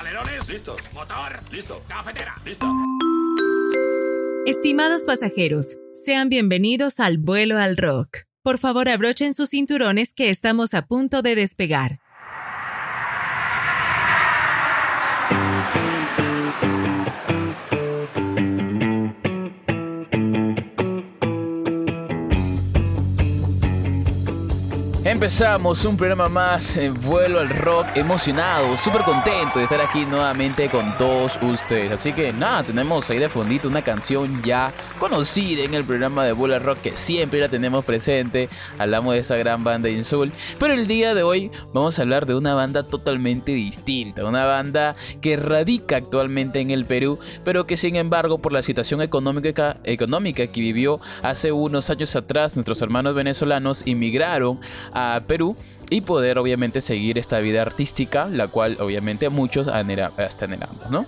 Alerones. Listo. Motor. Listo. Cafetera. Listo. Estimados pasajeros, sean bienvenidos al vuelo al rock. Por favor, abrochen sus cinturones que estamos a punto de despegar. Empezamos un programa más en vuelo al rock, emocionado, súper contento de estar aquí nuevamente con todos ustedes. Así que nada, tenemos ahí de fondito una canción ya conocida en el programa de vuelo al rock que siempre la tenemos presente. Hablamos de esa gran banda Insul, pero el día de hoy vamos a hablar de una banda totalmente distinta, una banda que radica actualmente en el Perú, pero que sin embargo por la situación económica, económica que vivió hace unos años atrás, nuestros hermanos venezolanos inmigraron a Perú y poder obviamente seguir esta vida artística, la cual obviamente muchos están ambos, ¿no?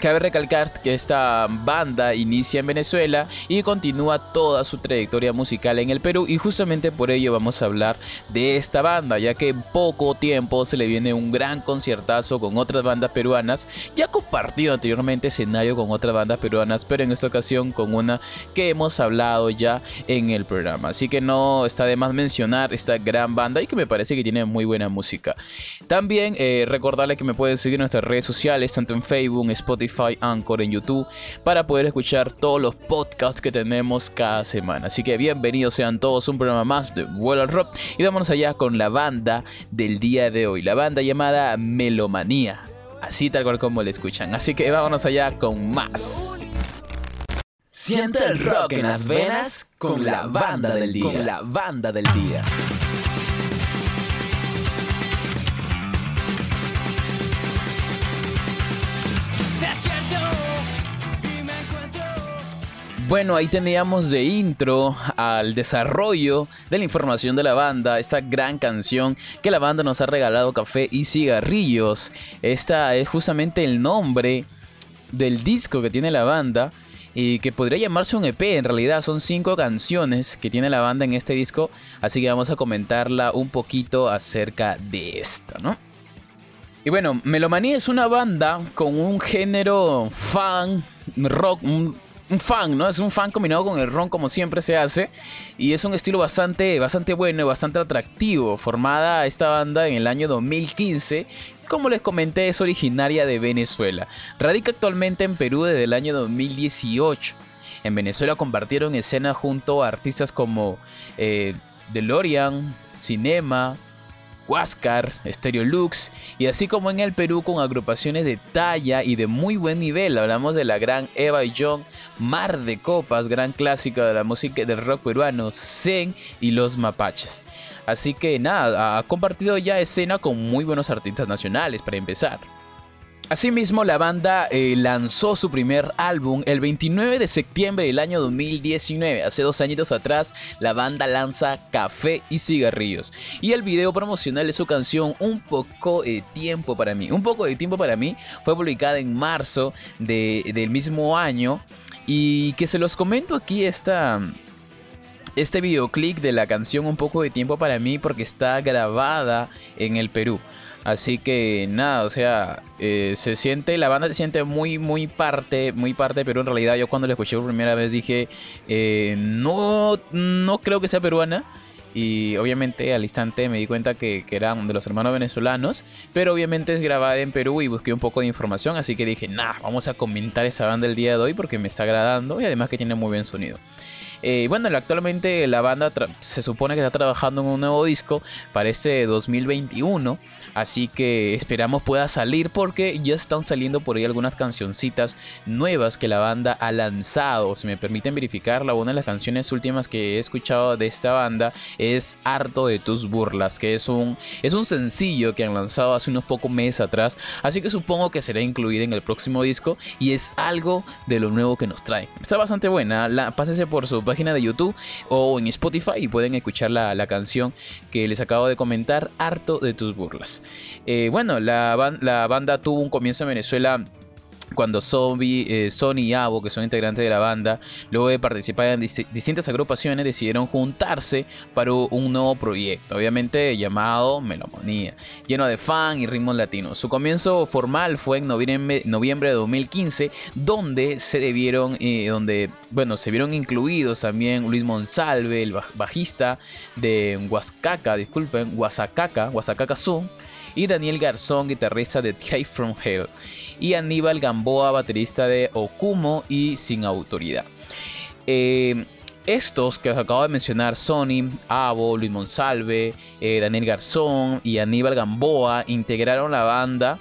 Cabe recalcar que esta banda inicia en Venezuela y continúa toda su trayectoria musical en el Perú y justamente por ello vamos a hablar de esta banda, ya que en poco tiempo se le viene un gran conciertazo con otras bandas peruanas. Ya compartido anteriormente escenario con otras bandas peruanas, pero en esta ocasión con una que hemos hablado ya en el programa. Así que no está de más mencionar esta gran banda y que me parece que tiene muy buena música. También eh, recordarle que me pueden seguir en nuestras redes sociales, tanto en Facebook, Spotify, Spotify, Anchor, en YouTube, para poder escuchar todos los podcasts que tenemos cada semana. Así que bienvenidos sean todos un programa más de Vuelo al Rock y vámonos allá con la banda del día de hoy, la banda llamada Melomanía. Así tal cual como le escuchan. Así que vámonos allá con más. Siente el rock en las venas con la banda del día. Con la banda del día. Bueno, ahí teníamos de intro al desarrollo de la información de la banda, esta gran canción que la banda nos ha regalado café y cigarrillos. Esta es justamente el nombre del disco que tiene la banda y que podría llamarse un EP. En realidad son cinco canciones que tiene la banda en este disco, así que vamos a comentarla un poquito acerca de esta, ¿no? Y bueno, Melomanía es una banda con un género fan, rock, fan, ¿no? Es un fan combinado con el ron como siempre se hace. Y es un estilo bastante, bastante bueno y bastante atractivo. Formada esta banda en el año 2015. Como les comenté, es originaria de Venezuela. Radica actualmente en Perú desde el año 2018. En Venezuela compartieron escena junto a artistas como eh, DeLorean, Cinema, Huáscar, Stereo Lux y así como en el Perú con agrupaciones de talla y de muy buen nivel. Hablamos de la gran Eva y John, Mar de Copas, gran clásica de la música del rock peruano, Zen y Los Mapaches. Así que nada, ha compartido ya escena con muy buenos artistas nacionales para empezar. Asimismo, la banda eh, lanzó su primer álbum el 29 de septiembre del año 2019. Hace dos añitos atrás, la banda lanza Café y Cigarrillos. Y el video promocional de su canción Un poco de tiempo para mí. Un poco de tiempo para mí fue publicada en marzo del mismo año. Y que se los comento aquí esta, este videoclip de la canción Un poco de tiempo para mí porque está grabada en el Perú. Así que nada, o sea, eh, se siente, la banda se siente muy, muy parte, muy parte, pero en realidad yo cuando la escuché por primera vez dije, eh, no, no creo que sea peruana. Y obviamente al instante me di cuenta que, que eran de los hermanos venezolanos, pero obviamente es grabada en Perú y busqué un poco de información, así que dije, nah, vamos a comentar esa banda el día de hoy porque me está agradando y además que tiene muy buen sonido. Eh, bueno, actualmente la banda se supone que está trabajando en un nuevo disco para este 2021. Así que esperamos pueda salir porque ya están saliendo por ahí algunas cancioncitas nuevas que la banda ha lanzado. Si me permiten verificarla, una de las canciones últimas que he escuchado de esta banda es Harto de tus burlas, que es un, es un sencillo que han lanzado hace unos pocos meses atrás. Así que supongo que será incluida en el próximo disco y es algo de lo nuevo que nos trae. Está bastante buena, la, pásese por su página de YouTube o en Spotify y pueden escuchar la, la canción que les acabo de comentar, Harto de tus burlas. Eh, bueno, la, banda tuvo un comienzo en Venezuela cuando eh, Sony y Avo, que son integrantes de la banda, luego de participar en distintas agrupaciones, decidieron juntarse para un nuevo proyecto, obviamente llamado Melomonía, lleno de fan y ritmos latinos. Su comienzo formal fue en noviembre, de 2015, donde se debieron, eh, donde, bueno, se vieron incluidos también Luis Monsalve, el bajista de Huascaca, disculpen, Huasacaca, Huasacaca Zoo, y Daniel Garzón, guitarrista de Take From Hell, y Aníbal Gamboa, baterista de Okumo y Sin Autoridad. Eh, estos que os acabo de mencionar, Sony, Avo, Luis Monsalve, eh, Daniel Garzón y Aníbal Gamboa, integraron la banda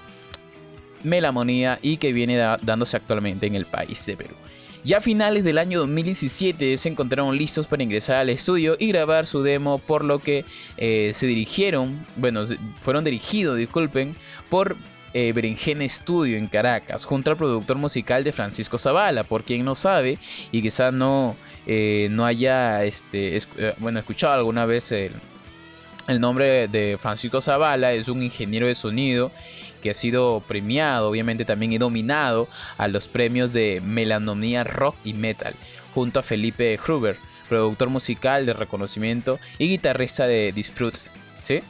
Melamonía y que viene dándose actualmente en el país de Perú. Ya a finales del año 2017 se encontraron listos para ingresar al estudio y grabar su demo, por lo que eh, se dirigieron, bueno, fueron dirigidos, disculpen, por eh, Studio en Caracas, junto al productor musical de Francisco Zavala, por quien no sabe y quizás no, eh, no haya este, bueno, escuchado alguna vez el, el nombre de Francisco Zavala, es un ingeniero de sonido que ha sido premiado, obviamente también y dominado a los premios de Melanomía Rock y Metal, junto a Felipe Gruber, productor musical de reconocimiento y guitarrista de Disfruts, ¿sí?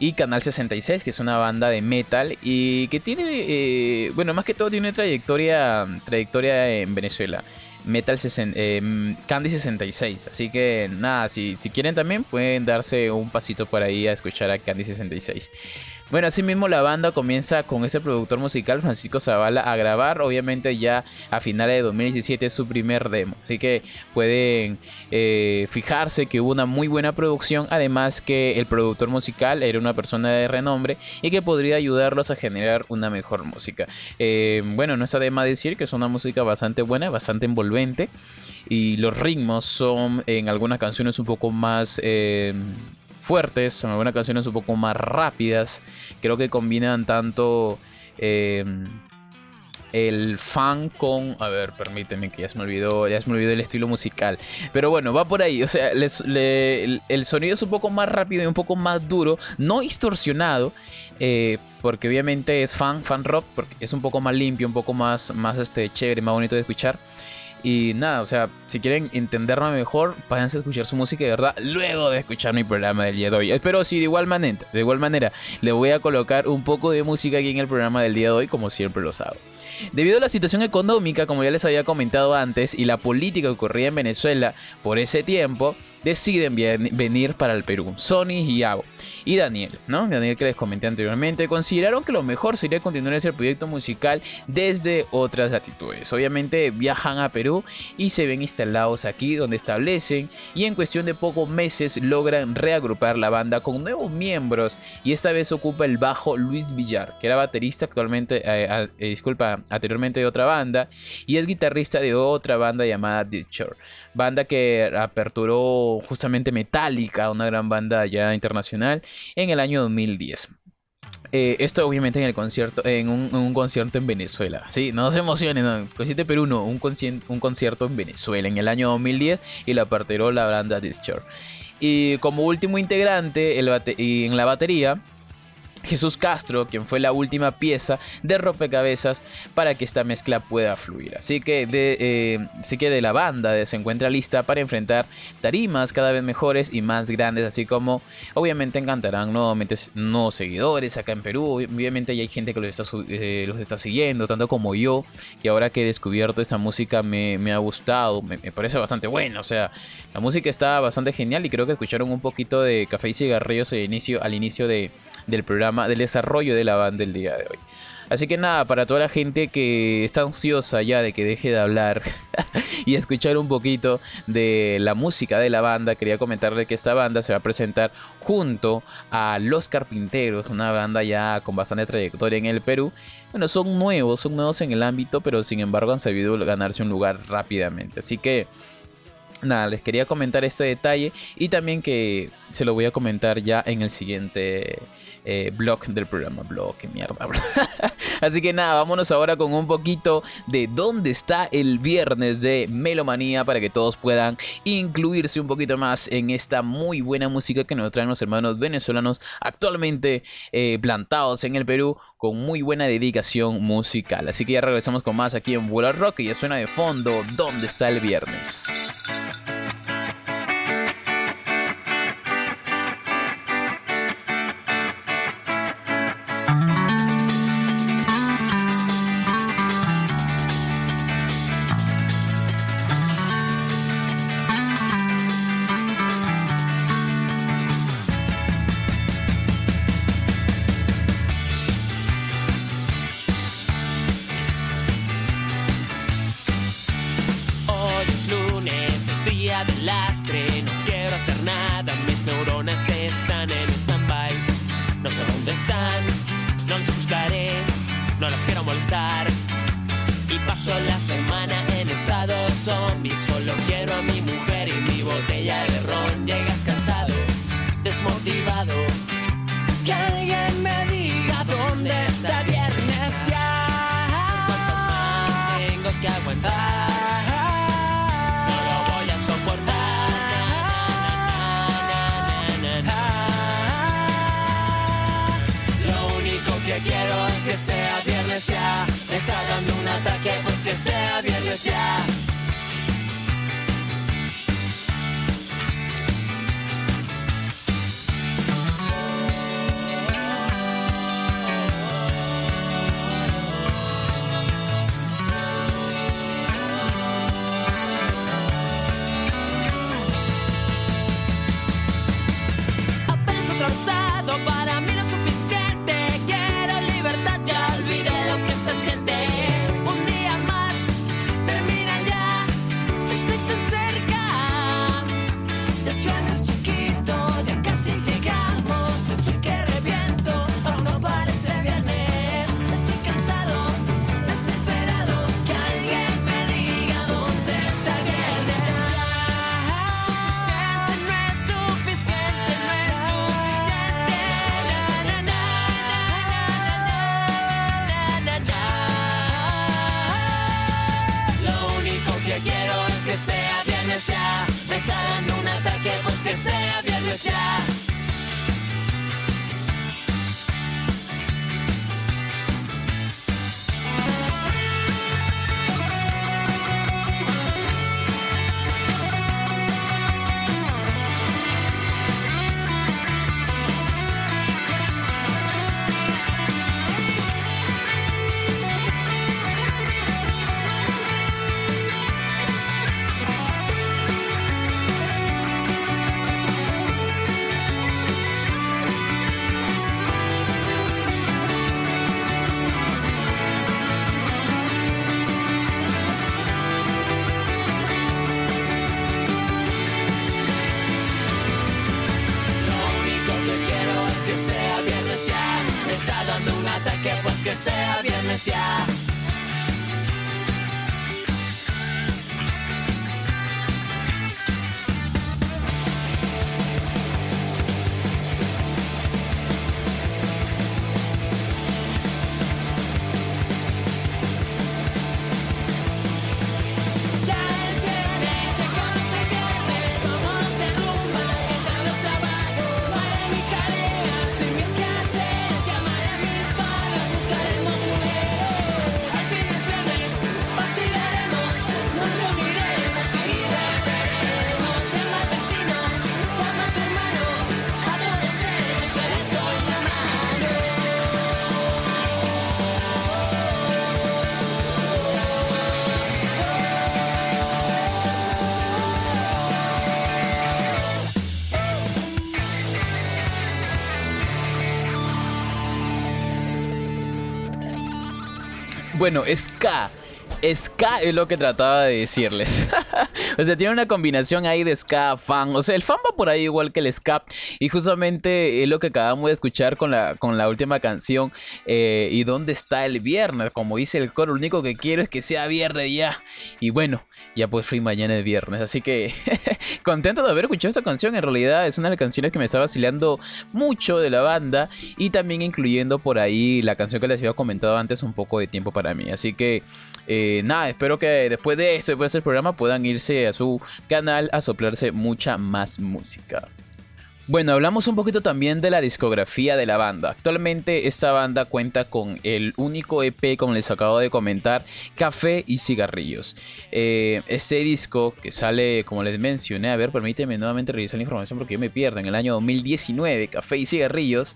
Y Canal 66, que es una banda de metal y que tiene, eh, bueno, más que todo tiene trayectoria, trayectoria en Venezuela. Metal eh, Candy 66. Así que nada, si, si quieren también pueden darse un pasito por ahí a escuchar a Candy 66. Bueno, asimismo la banda comienza con ese productor musical, Francisco Zavala, a grabar, obviamente ya a finales de 2017 su primer demo. Así que pueden eh, fijarse que hubo una muy buena producción, además que el productor musical era una persona de renombre y que podría ayudarlos a generar una mejor música. Eh, bueno, no está de más decir que es una música bastante buena, bastante envolvente y los ritmos son en algunas canciones un poco más... Eh, fuertes, son algunas canciones un poco más rápidas. Creo que combinan tanto em, el fan con. A ver, permíteme que ya se me olvidó. Ya se me olvidó el estilo musical. Pero bueno, va por ahí. O sea, el sonido es un poco más rápido y un poco más duro. No distorsionado. Eh, porque obviamente es fan, fan rock. Porque es un poco más limpio, un poco más, más este, chévere, más bonito de escuchar. Y nada, o sea, si quieren entenderme mejor, váyanse a escuchar su música de verdad luego de escuchar mi programa del día de hoy. Pero sí, de igual manera, de igual manera, le voy a colocar un poco de música aquí en el programa del día de hoy, como siempre lo sabe. Debido a la situación económica, como ya les había comentado antes, y la política que ocurría en Venezuela por ese tiempo, deciden venir para el Perú. Sony Avo. Y Daniel, ¿no? Daniel que les comenté anteriormente, consideraron que lo mejor sería continuar ese proyecto musical desde otras latitudes. Obviamente viajan a Perú y se ven instalados aquí donde establecen y en cuestión de pocos meses logran reagrupar la banda con nuevos miembros y esta vez ocupa el bajo Luis Villar, que era baterista actualmente, eh, eh, disculpa, anteriormente de otra banda y es guitarrista de otra banda llamada The banda que aperturó justamente Metallica, una gran banda ya internacional, en el año 2010. Eh, esto obviamente en el concierto, en un, concierto en Venezuela. Sí, no se emocionen, no, concierto Perú no, un, un concierto en Venezuela en el año 2010 y la aperturó la banda Discharge. Y como último integrante el y en la batería Jesús Castro, quien fue la última pieza de rompecabezas para que esta mezcla pueda fluir. Así que de, eh, que de la banda se encuentra lista para enfrentar tarimas cada vez mejores y más grandes, así como obviamente encantarán nuevamente nuevos seguidores acá en Perú. Obviamente hay gente que los está, eh, los está siguiendo, tanto como yo, y ahora que he descubierto esta música me, ha gustado, me, parece bastante buena, o sea, la música está bastante genial y creo que escucharon un poquito de Café y Cigarrillos al inicio, del programa, del desarrollo de la banda el día de hoy. Así que nada, para toda la gente que está ansiosa ya de que deje de hablar y escuchar un poquito de la música de la banda, quería comentarle que esta banda se va a presentar junto a Los Carpinteros, una banda ya con bastante trayectoria en el Perú. Bueno, son nuevos, son nuevos en el ámbito, pero sin embargo han sabido ganarse un lugar rápidamente. Así que nada, les quería comentar este detalle y también que se lo voy a comentar ya en el siguiente eh, blog del programa. Blog, qué mierda. Así que nada, vámonos ahora con un poquito de dónde está el viernes de Melomanía para que todos puedan incluirse un poquito más en esta muy buena música que nos traen los hermanos venezolanos actualmente eh, plantados en el Perú con muy buena dedicación musical. Así que ya regresamos con más aquí en Vuelo Rock y ya suena de fondo ¿Dónde está el viernes? pues que sea viernes ya. Me está dando un ataque, pues que sea viernes ya. Bueno, ska. Ska es lo que trataba de decirles. o sea, tiene una combinación ahí de ska, fan. O sea, el fan va por ahí igual que el ska. Y justamente es lo que acabamos de escuchar con la, con la última canción. Eh, ¿Y dónde está el viernes? Como dice el coro, lo único que quiero es que sea viernes ya. Y bueno, ya pues fui mañana es viernes. Así que contento de haber escuchado esta canción. En realidad es una de las canciones que me está vacilando mucho de la banda. Y también incluyendo por ahí la canción que les había comentado antes, un poco de tiempo para mí. Así que... Eh, nada, espero que después de esto, después de este programa, puedan irse a su canal a soplarse mucha más música. Bueno, hablamos un poquito también de la discografía de la banda. Actualmente esta banda cuenta con el único EP, como les acabo de comentar, Café y Cigarrillos. Eh, este disco que sale, como les mencioné, a ver, permíteme nuevamente revisar la información porque yo me pierdo, en el año 2019, Café y Cigarrillos,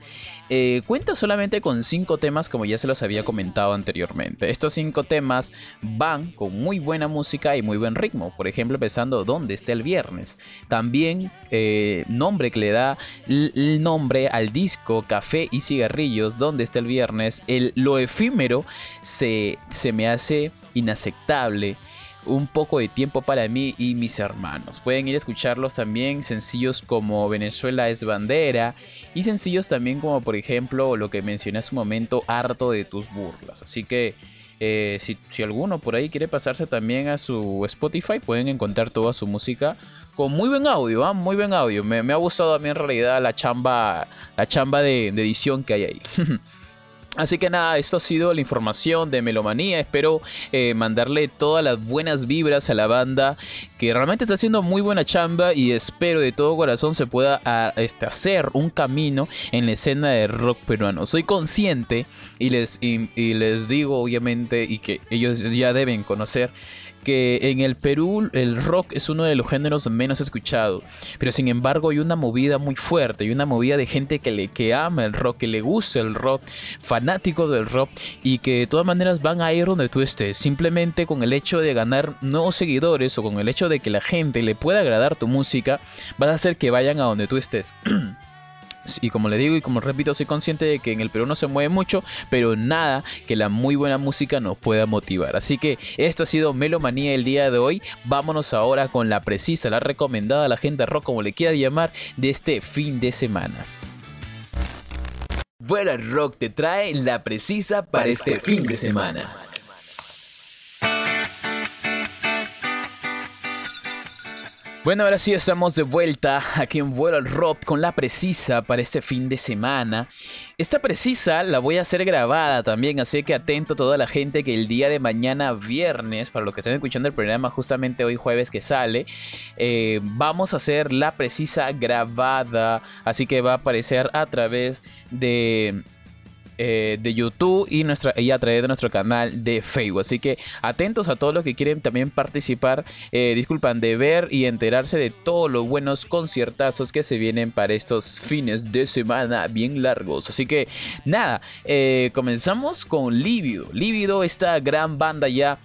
eh, cuenta solamente con cinco temas, como ya se los había comentado anteriormente. Estos cinco temas van con muy buena música y muy buen ritmo. Por ejemplo, empezando ¿Dónde está el viernes? También eh, nombre que le da el nombre al disco Café y Cigarrillos, donde está el viernes, el, lo efímero se, se me hace inaceptable un poco de tiempo para mí y mis hermanos. Pueden ir a escucharlos también, sencillos como Venezuela es bandera y sencillos también como por ejemplo lo que mencioné hace un momento, harto de tus burlas. Así que eh, si, si, alguno por ahí quiere pasarse también a su Spotify, pueden encontrar toda su música con muy buen audio, ¿ah? muy buen audio. Me, ha gustado a mí en realidad la chamba, la chamba de, edición que hay ahí. Así que nada, esto ha sido la información de Melomanía. Espero eh, mandarle todas las buenas vibras a la banda que realmente está haciendo muy buena chamba y espero de todo corazón se pueda este, hacer un camino en la escena de rock peruano. Soy consciente y les, y les digo obviamente y que ellos ya deben conocer que en el Perú el rock es uno de los géneros menos escuchados, pero sin embargo hay una movida muy fuerte, hay una movida de gente que, le, que ama el rock, que le gusta el rock, fanáticos del rock y que de todas maneras van a ir donde tú estés, simplemente con el hecho de ganar nuevos seguidores o con el hecho de que la gente le pueda agradar tu música, vas a hacer que vayan a donde tú estés. Y como le digo y como repito, soy consciente de que en el Perú no se mueve mucho, pero nada que la muy buena música nos pueda motivar. Así que esto ha sido Melomanía el día de hoy. Vámonos ahora con la precisa, la recomendada, la gente rock, como le quiera llamar, de este fin de semana. Vuela Rock te trae la precisa para este fin de semana. Bueno, ahora sí estamos de vuelta aquí en Vuelo al Rock con la precisa para este fin de semana. Esta precisa la voy a hacer grabada también, así que atento a toda la gente que el día de mañana viernes, para los que estén escuchando el programa justamente hoy jueves que sale, eh, vamos a hacer la precisa grabada, así que va a aparecer a través de eh, de YouTube y, nuestra, y a través de nuestro canal de Facebook. Así que atentos a todos los que quieren también participar, eh, disculpan, de ver y enterarse de todos los buenos conciertazos que se vienen para estos fines de semana bien largos. Así que nada, eh, comenzamos con Lívido. Lívido, esta gran banda ya,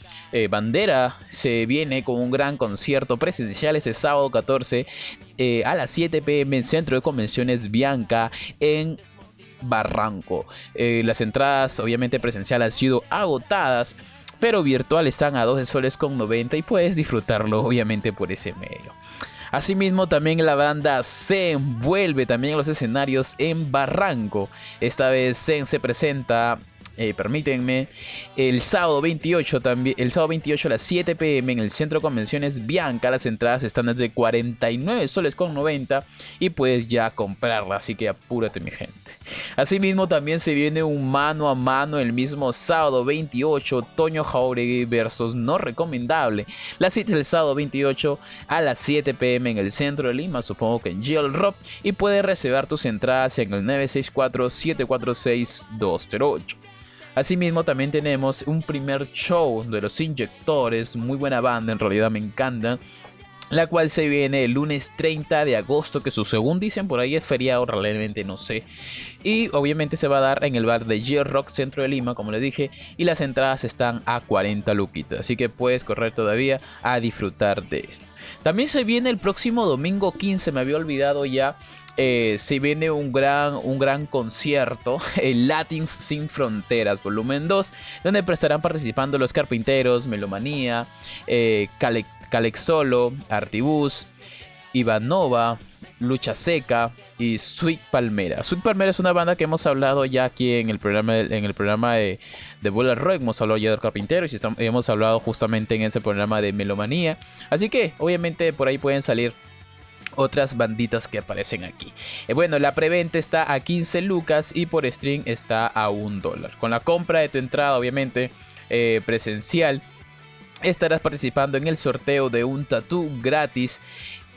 bandera, se viene con un gran concierto presencial este sábado 14 a las 7 pm en Centro de Convenciones Bianca en Barranco. Eh, las entradas, obviamente presencial, han sido agotadas, pero virtual están a 12 soles con 90 y puedes disfrutarlo, obviamente, por ese medio. Asimismo, también la banda Zen vuelve también a los escenarios en Barranco. Esta vez Zen se presenta eh, permítanme, el sábado 28 también, el sábado 28 a las 7 pm en el Centro de Convenciones Bianca, las entradas están desde 49 soles con 90 y puedes ya comprarla, así que apúrate mi gente. Asimismo también se viene un mano a mano el mismo sábado 28, Toño Jauregui versus No Recomendable. La cita el sábado 28 a las 7 pm en el centro de Lima, supongo que en GL Rock, y puedes reservar tus entradas en el 964 746 208. Asimismo, también tenemos un primer show de los inyectores, muy buena banda, en realidad me encanta. La cual se viene el lunes 30 de agosto, que su según dicen por ahí es feriado, realmente no sé. Y obviamente se va a dar en el bar de G Rock Centro de Lima, como les dije. Y las entradas están a 40 luquitas. Así que puedes correr todavía a disfrutar de esto. También se viene el próximo domingo 15, me había olvidado ya eh, se viene un gran, un gran concierto, el Latins Sin Fronteras, volumen 2, donde estarán participando los Carpinteros, Melomanía, eh, Calexolo, Artibus, Ivanova, Lucha Seca y Sweet Palmera. Sweet Palmera es una banda que hemos hablado ya aquí en el programa, en el programa de, de Rock. Hemos hablado ya de Carpinteros y hemos hablado justamente en ese programa de Melomanía. Así que obviamente por ahí pueden salir otras banditas que aparecen aquí. Eh, bueno, la preventa está a 15 lucas y por stream está a 1 dólar. Con la compra de tu entrada, obviamente, eh, presencial, estarás participando en el sorteo de un tatú gratis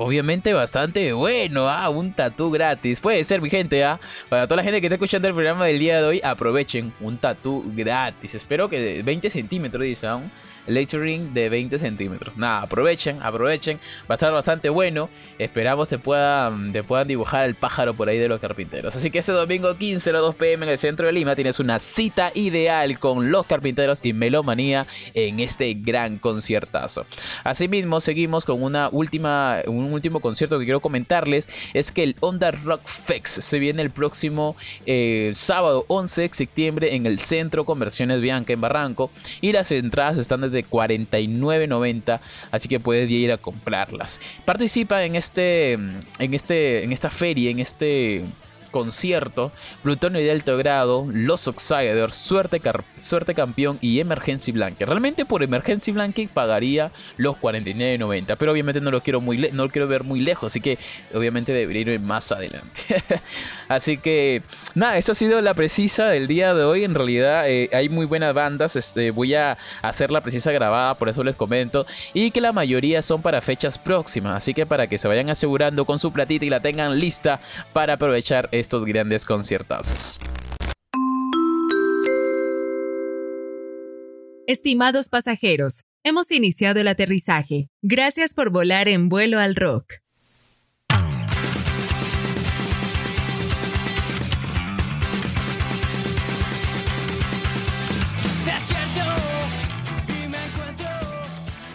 obviamente bastante bueno, ¿ah? Un tatú gratis. Puede ser, mi gente, ¿ah? Para toda la gente que está escuchando el programa del día de hoy, aprovechen un tatú gratis. Espero que 20 centímetros, dice, ¿ah? Lettering de 20 centímetros. Nada, aprovechen, aprovechen. Va a estar bastante bueno. Esperamos te puedan, te puedan dibujar el pájaro por ahí de los carpinteros. Así que ese domingo 15 a las 2 pm en el centro de Lima tienes una cita ideal con los carpinteros y Melomanía en este gran conciertazo. Asimismo, seguimos con una última, un último concierto que quiero comentarles. Es que el Onda Rock Fex se viene el próximo eh, sábado 11 de septiembre en el Centro Conversiones Bianca en Barranco. Y las entradas están desde 49.90, así que puedes ir a comprarlas. Participa en este en este en esta feria, en este concierto, Plutonio de alto grado, Los Oxiders, Suerte, Suerte Campeón y Emergency Blanket. Realmente por Emergency Blanket pagaría los 49.90, pero obviamente no lo quiero muy no lo quiero ver muy lejos, así que obviamente debería ir más adelante. así que nada, eso ha sido la precisa del día de hoy. En realidad eh, hay muy buenas bandas, este, voy a hacer la precisa grabada, por eso les comento, y que la mayoría son para fechas próximas, así que para que se vayan asegurando con su platita y la tengan lista para aprovechar estos grandes conciertazos. Estimados pasajeros, hemos iniciado el aterrizaje. Gracias por volar en vuelo al rock.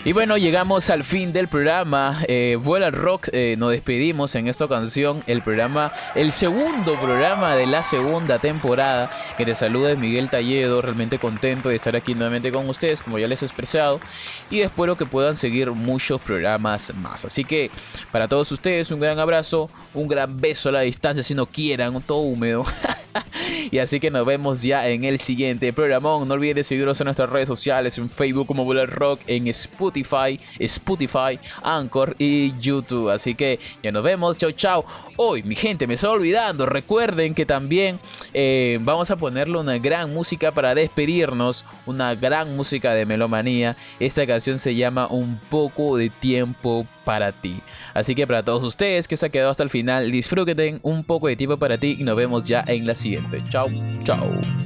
Y bueno, llegamos al fin del programa. Eh, Vuela Rock, eh, nos despedimos en esta canción. El programa, el segundo programa de la segunda temporada. Que te saluda Miguel Talledo, realmente contento de estar aquí nuevamente con ustedes, como ya les he expresado. Y espero que puedan seguir muchos programas más. Así que para todos ustedes, un gran abrazo, un gran beso a la distancia, si no quieran, todo húmedo. y así que nos vemos ya en el siguiente programa. No olviden seguirnos en nuestras redes sociales, en Facebook como Vuela Rock, en Spotify Spotify, Anchor y YouTube. Así que ya nos vemos. Chao, chao. Hoy, mi gente, me estoy olvidando. Recuerden que también eh, vamos a ponerle una gran música para despedirnos. Una gran música de melomanía. Esta canción se llama Un poco de tiempo para ti. Así que para todos ustedes que se han quedado hasta el final, disfruten un poco de tiempo para ti y nos vemos ya en la siguiente. Chao, chao.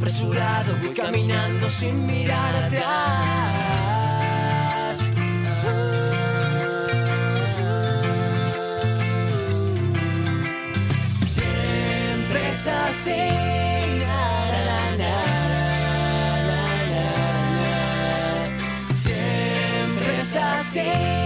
Apresurado, voy caminando sin mirar atrás. Siempre es así. Siempre es así.